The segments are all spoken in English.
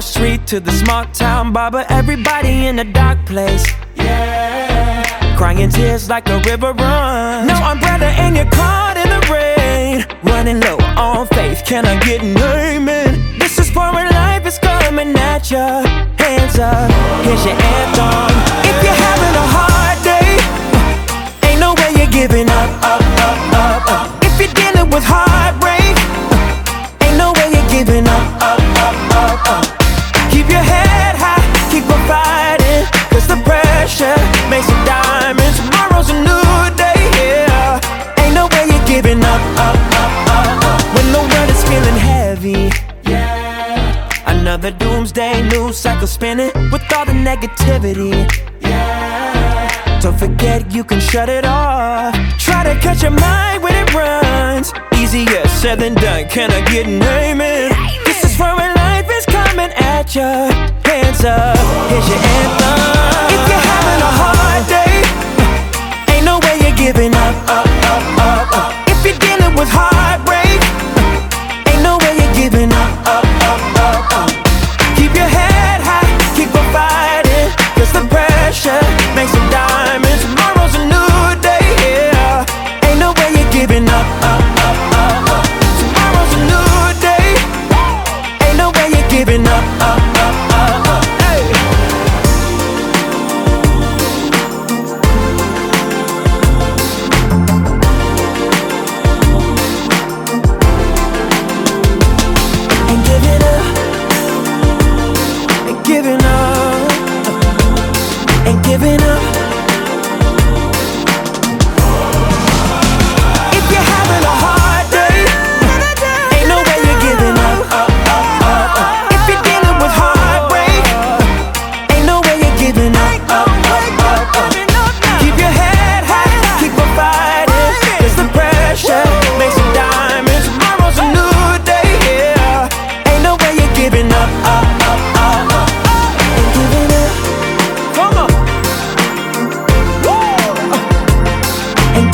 street to the small town barber. Everybody in a dark place. Yeah. Crying tears like a river run. No umbrella and you're caught in the rain. Running low on faith. Can I get an amen? This is for when life is coming at ya. Hands up. Here's your anthem. If you're having a hard day, ain't no way you're giving up, up, up, up, up. If you're dealing with heartbreak, ain't no way you're giving up, up, heavy, yeah. Another doomsday news cycle spinning with all the negativity, yeah. Don't forget you can shut it off. Try to catch your mind when it runs. Easier said than done. Can I get an amen? This is when life is coming at ya. Hands up.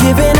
giving